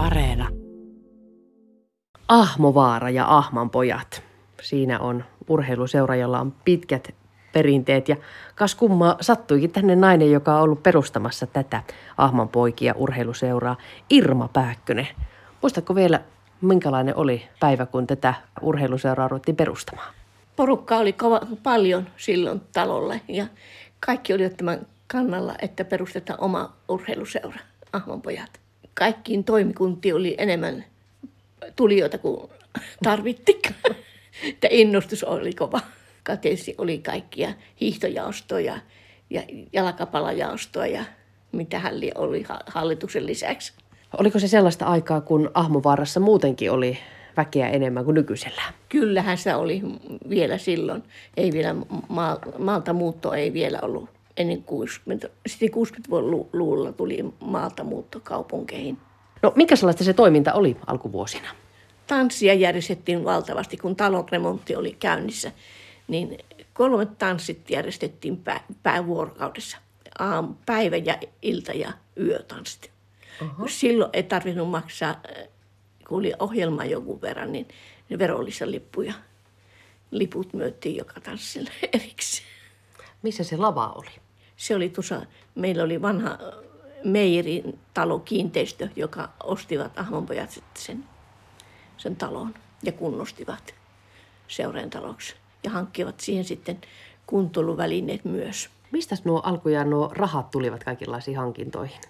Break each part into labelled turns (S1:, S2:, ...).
S1: Areena. Ahmovaara ja Ahman pojat. Siinä on urheiluseura, jolla on pitkät perinteet. Ja kas kumma sattuikin tänne nainen, joka on ollut perustamassa tätä Ahman poikia urheiluseuraa, Irma Pääkkönen. Muistatko vielä, minkälainen oli päivä, kun tätä urheiluseuraa ruvettiin perustamaan?
S2: Porukka oli kova, paljon silloin talolle ja kaikki olivat tämän kannalla, että perustetaan oma urheiluseura, Ahmanpojat. Kaikkiin toimikuntiin oli enemmän tulijoita kuin tarvittiin. Että innostus oli kova. Tietysti oli kaikkia hiihtojaostoja ja jalkapalajaostoa ja mitä hälli oli hallituksen lisäksi.
S1: Oliko se sellaista aikaa, kun Ahmovaarassa muutenkin oli väkeä enemmän kuin nykyisellä?
S2: Kyllähän se oli vielä silloin. Ei vielä maalta muutto ei vielä ollut ennen 60, sitten 60-luvulla tuli maalta muutto kaupunkeihin.
S1: No minkä sellaista se toiminta oli alkuvuosina?
S2: Tanssia järjestettiin valtavasti, kun talon remontti oli käynnissä. Niin kolme tanssit järjestettiin pä- päävuorokaudessa. Aam, päivä ja ilta ja yötanssit. Uh-huh. Silloin ei tarvinnut maksaa, kun oli ohjelma jonkun verran, niin verollisia lippuja. Liput myyttiin joka tanssille erikseen.
S1: Missä se lava oli?
S2: Se oli tuossa, meillä oli vanha Meijerin talo kiinteistö, joka ostivat Ahmonpojat sitten sen, sen talon ja kunnostivat seureen taloksi. Ja hankkivat siihen sitten kuntoiluvälineet myös.
S1: Mistä nuo alkujaan nuo rahat tulivat kaikenlaisiin hankintoihin?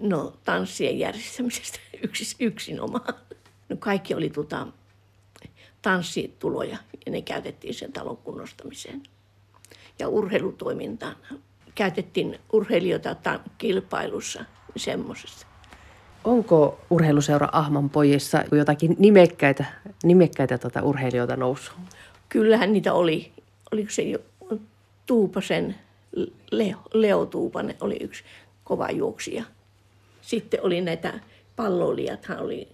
S2: No tanssien järjestämisestä yksin, yksin omaan. No kaikki oli tota, tanssituloja ja ne käytettiin sen talon kunnostamiseen. Ja urheilutoimintaan käytettiin urheilijoita kilpailussa semmoisessa.
S1: Onko urheiluseura Ahman pojissa jotakin nimekkäitä, nimekkäitä tuota urheilijoita noussut?
S2: Kyllähän niitä oli. Oliko se jo Tuupasen, Leo, Leo Tuupanen oli yksi kova juoksija. Sitten oli näitä palloilijathan oli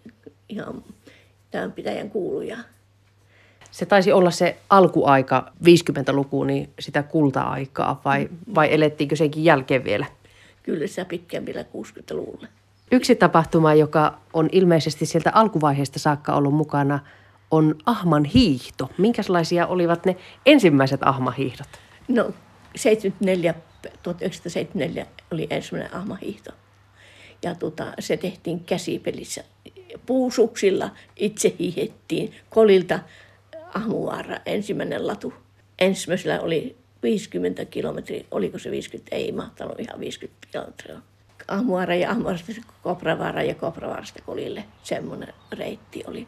S2: ihan tämän pitäjän kuuluja
S1: se taisi olla se alkuaika 50-luku, niin sitä kulta-aikaa vai, vai elettiinkö senkin jälkeen vielä?
S2: Kyllä se pitkään vielä 60-luvulle.
S1: Yksi tapahtuma, joka on ilmeisesti sieltä alkuvaiheesta saakka ollut mukana, on Ahman hiihto. Minkälaisia olivat ne ensimmäiset Ahman-hiihdot?
S2: No 74, 1974 oli ensimmäinen Ahman-hiihto. Ja tota, se tehtiin käsipelissä. Puusuksilla itse hiihettiin kolilta Ahmuvaara, ensimmäinen latu. Ensimmäisellä oli 50 kilometriä, oliko se 50, ei mahtanut ihan 50 kilometriä. Ahmuvaara ja Ahmuvaarasta Kopravaara ja Kopravaarasta Kolille, semmoinen reitti oli.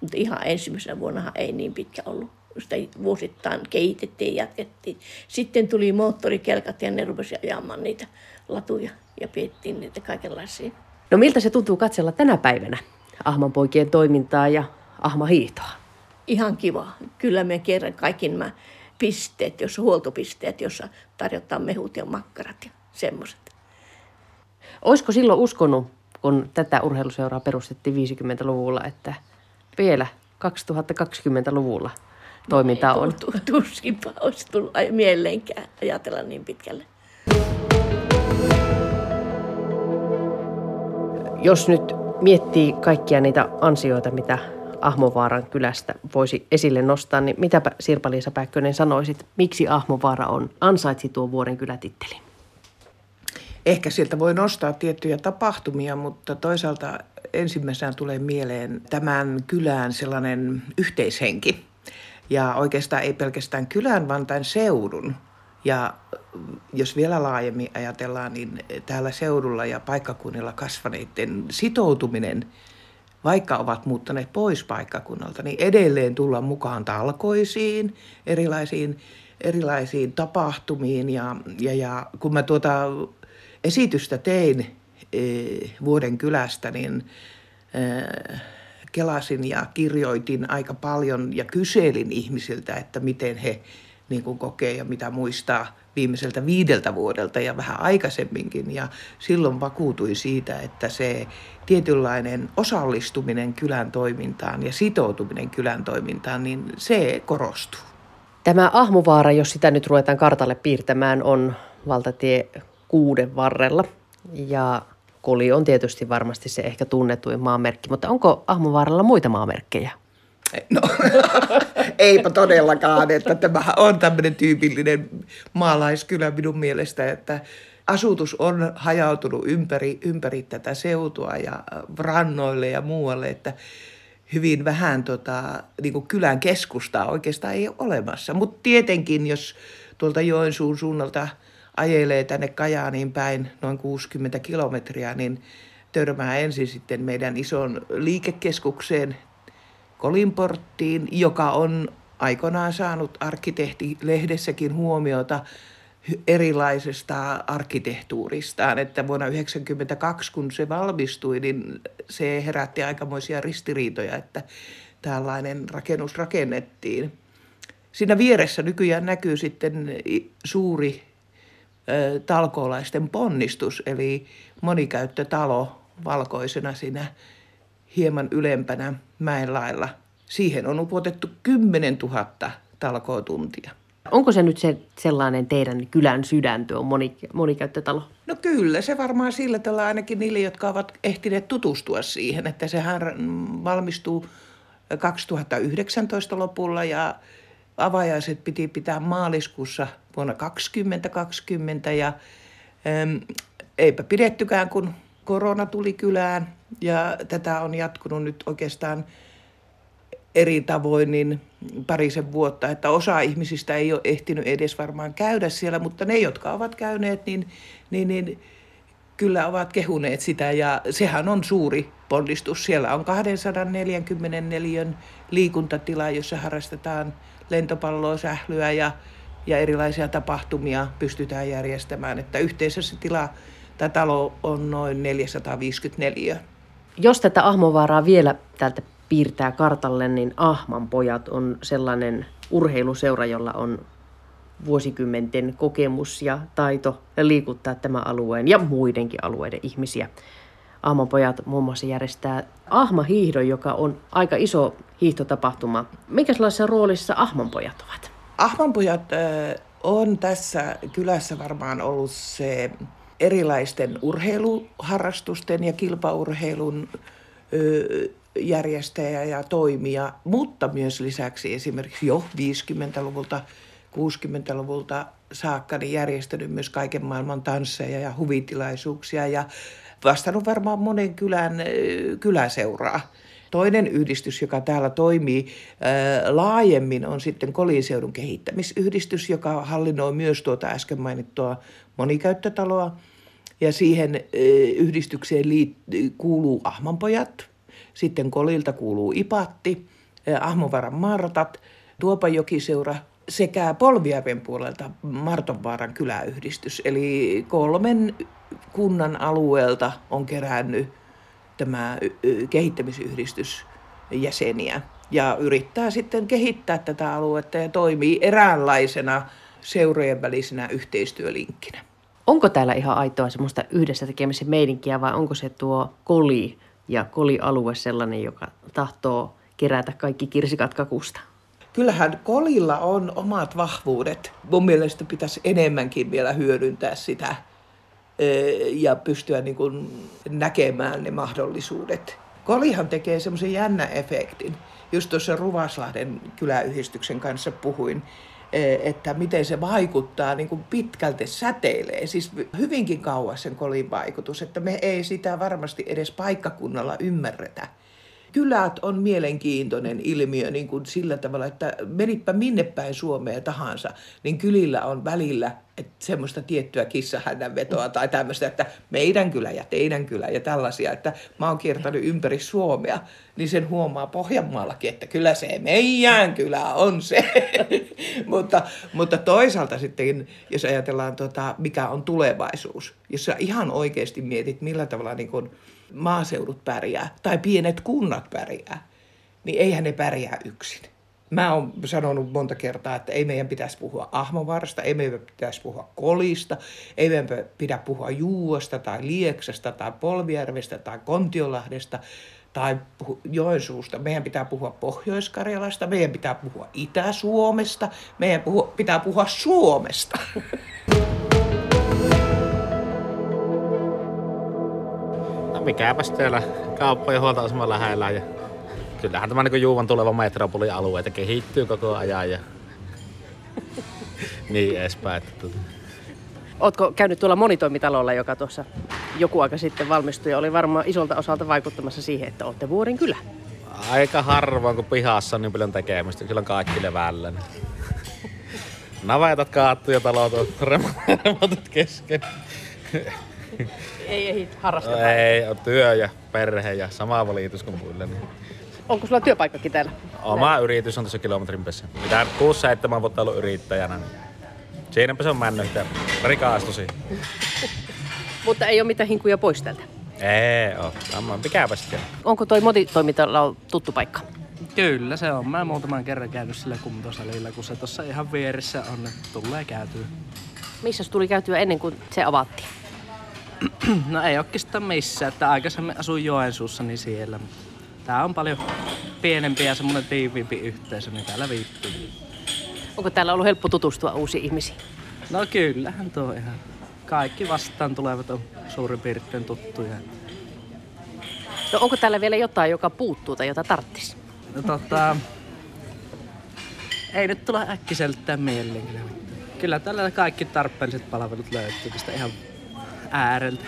S2: Mutta ihan ensimmäisenä vuonna ei niin pitkä ollut. Sitä vuosittain kehitettiin ja jatkettiin. Sitten tuli moottorikelkat ja ne rupesivat ajamaan niitä latuja ja piettiin niitä kaikenlaisia.
S1: No miltä se tuntuu katsella tänä päivänä Ahman poikien toimintaa ja Ahma hiihtoa?
S2: Ihan kiva. Kyllä me kerran kaikki nämä pisteet, jossa huoltopisteet, jossa tarjotaan mehut ja makkarat ja semmoiset.
S1: Olisiko silloin uskonut, kun tätä urheiluseuraa perustettiin 50-luvulla, että vielä 2020-luvulla toiminta on?
S2: Tuskinpa olisi tullut mieleenkään ajatella niin pitkälle.
S1: Jos nyt miettii kaikkia niitä ansioita, mitä Ahmovaaran kylästä voisi esille nostaa, niin mitäpä Sirpa-Liisa sanoisit, miksi Ahmovaara on ansaitsi tuon vuoden kylätittelin?
S3: Ehkä sieltä voi nostaa tiettyjä tapahtumia, mutta toisaalta ensimmäisenä tulee mieleen tämän kylään sellainen yhteishenki. Ja oikeastaan ei pelkästään kylän, vaan tämän seudun. Ja jos vielä laajemmin ajatellaan, niin täällä seudulla ja paikkakunnilla kasvaneiden sitoutuminen – vaikka ovat muuttaneet pois paikkakunnalta, niin edelleen tulla mukaan talkoisiin, erilaisiin, erilaisiin tapahtumiin. Ja, ja, ja kun mä tuota esitystä tein e, vuoden kylästä, niin e, kelasin ja kirjoitin aika paljon ja kyselin ihmisiltä, että miten he niin kuin kokee ja mitä muistaa viimeiseltä viideltä vuodelta ja vähän aikaisemminkin. Ja silloin vakuutui siitä, että se tietynlainen osallistuminen kylän toimintaan ja sitoutuminen kylän toimintaan, niin se korostuu.
S1: Tämä Ahmovaara, jos sitä nyt ruvetaan kartalle piirtämään, on valtatie kuuden varrella. Ja Koli on tietysti varmasti se ehkä tunnetuin maamerkki, mutta onko Ahmovaaralla muita maamerkkejä?
S3: No, eipä todellakaan, että tämä on tämmöinen tyypillinen maalaiskylä minun mielestä, että asutus on hajautunut ympäri, ympäri tätä seutua ja rannoille ja muualle, että hyvin vähän tota, niin kuin kylän keskustaa oikeastaan ei ole olemassa. Mutta tietenkin, jos tuolta Joensuun suunnalta ajelee tänne Kajaaniin päin noin 60 kilometriä, niin törmää ensin sitten meidän ison liikekeskukseen Kolinporttiin, joka on aikoinaan saanut arkkitehtilehdessäkin huomiota erilaisesta arkkitehtuuristaan, että vuonna 1992, kun se valmistui, niin se herätti aikamoisia ristiriitoja, että tällainen rakennus rakennettiin. Siinä vieressä nykyään näkyy sitten suuri talkoolaisten ponnistus, eli monikäyttötalo valkoisena siinä hieman ylempänä mäenlailla. Siihen on upotettu 10 000 talkootuntia.
S1: Onko se nyt se sellainen teidän kylän sydän, tuo moni, monikäyttötalo?
S3: No kyllä, se varmaan sillä tällä ainakin niille, jotka ovat ehtineet tutustua siihen, että sehän valmistuu 2019 lopulla ja avajaiset piti pitää maaliskuussa vuonna 2020 ja äm, eipä pidettykään, kun korona tuli kylään ja tätä on jatkunut nyt oikeastaan eri tavoin niin parisen vuotta, että osa ihmisistä ei ole ehtinyt edes varmaan käydä siellä, mutta ne, jotka ovat käyneet, niin, niin, niin kyllä ovat kehuneet sitä ja sehän on suuri ponnistus. Siellä on 244 liikuntatila, jossa harrastetaan lentopalloa, sählyä ja, ja erilaisia tapahtumia pystytään järjestämään. Että yhteensä se tila, tämä talo on noin 454.
S1: Jos tätä Ahmovaaraa vielä täältä piirtää kartalle, niin Ahman pojat on sellainen urheiluseura, jolla on vuosikymmenten kokemus ja taito liikuttaa tämän alueen ja muidenkin alueiden ihmisiä. Ahmanpojat muun muassa järjestää Ahma-hiihdon, joka on aika iso hiihtotapahtuma. Minkälaisessa roolissa Ahmanpojat ovat?
S3: Ahmanpojat on tässä kylässä varmaan ollut se erilaisten urheiluharrastusten ja kilpaurheilun järjestäjä ja toimija, mutta myös lisäksi esimerkiksi jo 50-luvulta, 60-luvulta saakka niin järjestänyt myös kaiken maailman tansseja ja huvitilaisuuksia ja vastannut varmaan monen kylän kyläseuraa. Toinen yhdistys, joka täällä toimii laajemmin, on sitten Koliseudun kehittämisyhdistys, joka hallinnoi myös tuota äsken mainittua monikäyttötaloa. Ja siihen yhdistykseen liit- kuuluu Ahmanpojat, sitten Kolilta kuuluu Ipatti, Ahmovaran Martat, Tuopajokiseura sekä Polvijärven puolelta Martonvaaran kyläyhdistys. Eli kolmen kunnan alueelta on kerännyt tämä kehittämisyhdistys jäseniä ja yrittää sitten kehittää tätä aluetta ja toimii eräänlaisena seurojen välisenä yhteistyölinkkinä.
S1: Onko täällä ihan aitoa semmoista yhdessä tekemisen meidinkiä vai onko se tuo koli ja kolialue sellainen, joka tahtoo kerätä kaikki kirsikat kakusta?
S3: Kyllähän kolilla on omat vahvuudet. Mun mielestä pitäisi enemmänkin vielä hyödyntää sitä ja pystyä niin kuin näkemään ne mahdollisuudet. Kolihan tekee semmoisen jännä efektin. Just tuossa Ruvaslahden kyläyhdistyksen kanssa puhuin, että miten se vaikuttaa niin kuin pitkälti säteilee. Siis hyvinkin kauas sen kolin vaikutus, että me ei sitä varmasti edes paikkakunnalla ymmärretä kylät on mielenkiintoinen ilmiö niin kuin sillä tavalla, että menipä minne päin Suomea tahansa, niin kylillä on välillä että semmoista tiettyä kissahännänvetoa tai tämmöistä, että meidän kylä ja teidän kylä ja tällaisia, että mä oon kiertänyt ympäri Suomea, niin sen huomaa Pohjanmaallakin, että kyllä se meidän kylä on se. mutta, mutta toisaalta sitten, jos ajatellaan, tota, mikä on tulevaisuus, jos sä ihan oikeasti mietit, millä tavalla niin kun, maaseudut pärjää tai pienet kunnat pärjää, niin eihän ne pärjää yksin. Mä oon sanonut monta kertaa, että ei meidän pitäisi puhua Ahmovarsta, ei meidän pitäisi puhua Kolista, ei meidän pidä puhua Juuosta tai Lieksasta tai Polvijärvestä tai Kontiolahdesta tai Joensuusta. Meidän pitää puhua Pohjois-Karjalasta, meidän pitää puhua Itä-Suomesta, meidän puhua, pitää puhua Suomesta.
S4: mikäpäs täällä kauppojen huoltoasema lähellä ja kyllähän tämä niin Juuvan tuleva metropolialueita kehittyy koko ajan ja niin edespäin. Että, tuota.
S1: Ootko käynyt tuolla monitoimitalolla, joka tuossa joku aika sitten valmistui ja oli varmaan isolta osalta vaikuttamassa siihen, että olette vuoden kylä?
S4: Aika harvoin, kun pihassa on niin paljon tekemistä. Kyllä on kaikki levällä. Navetat kaattu ja talot on remontit kesken.
S1: Ei ehdi harrastaa.
S4: No ei, on työ ja perhe ja sama valitus kuin muille. Niin.
S1: Onko sulla työpaikkakin täällä?
S4: Oma yritys on tässä kilometrin päässä. Mitä 6-7 vuotta ollut yrittäjänä. Niin siinäpä se on mennyt ja rikaastusi.
S1: Mutta ei ole mitään hinkuja pois täältä.
S4: Ei oo. Tämä mikäpä sitten.
S1: Onko toi monitoimitalo tuttu paikka?
S5: Kyllä se on. Mä muutaman kerran käynyt sillä kuntosalilla, kun se tuossa ihan vieressä on, tulee käytyä.
S1: Missä tuli käytyä ennen kuin se avattiin?
S5: No ei oikeastaan missään, että aikaisemmin asuin Joensuussa, niin siellä. Tää on paljon pienempi ja semmonen tiiviimpi yhteisö, niin täällä viittyy.
S1: Onko täällä ollut helppo tutustua uusiin ihmisiin?
S5: No kyllähän tuo ihan. Kaikki vastaan tulevat on suurin piirtein tuttuja.
S1: No onko täällä vielä jotain, joka puuttuu tai jota tarttis?
S5: No tota... Ei nyt tule äkkiseltään mieleen kyllä. Kyllä täällä kaikki tarpeelliset palvelut löytyy tästä ihan ärende.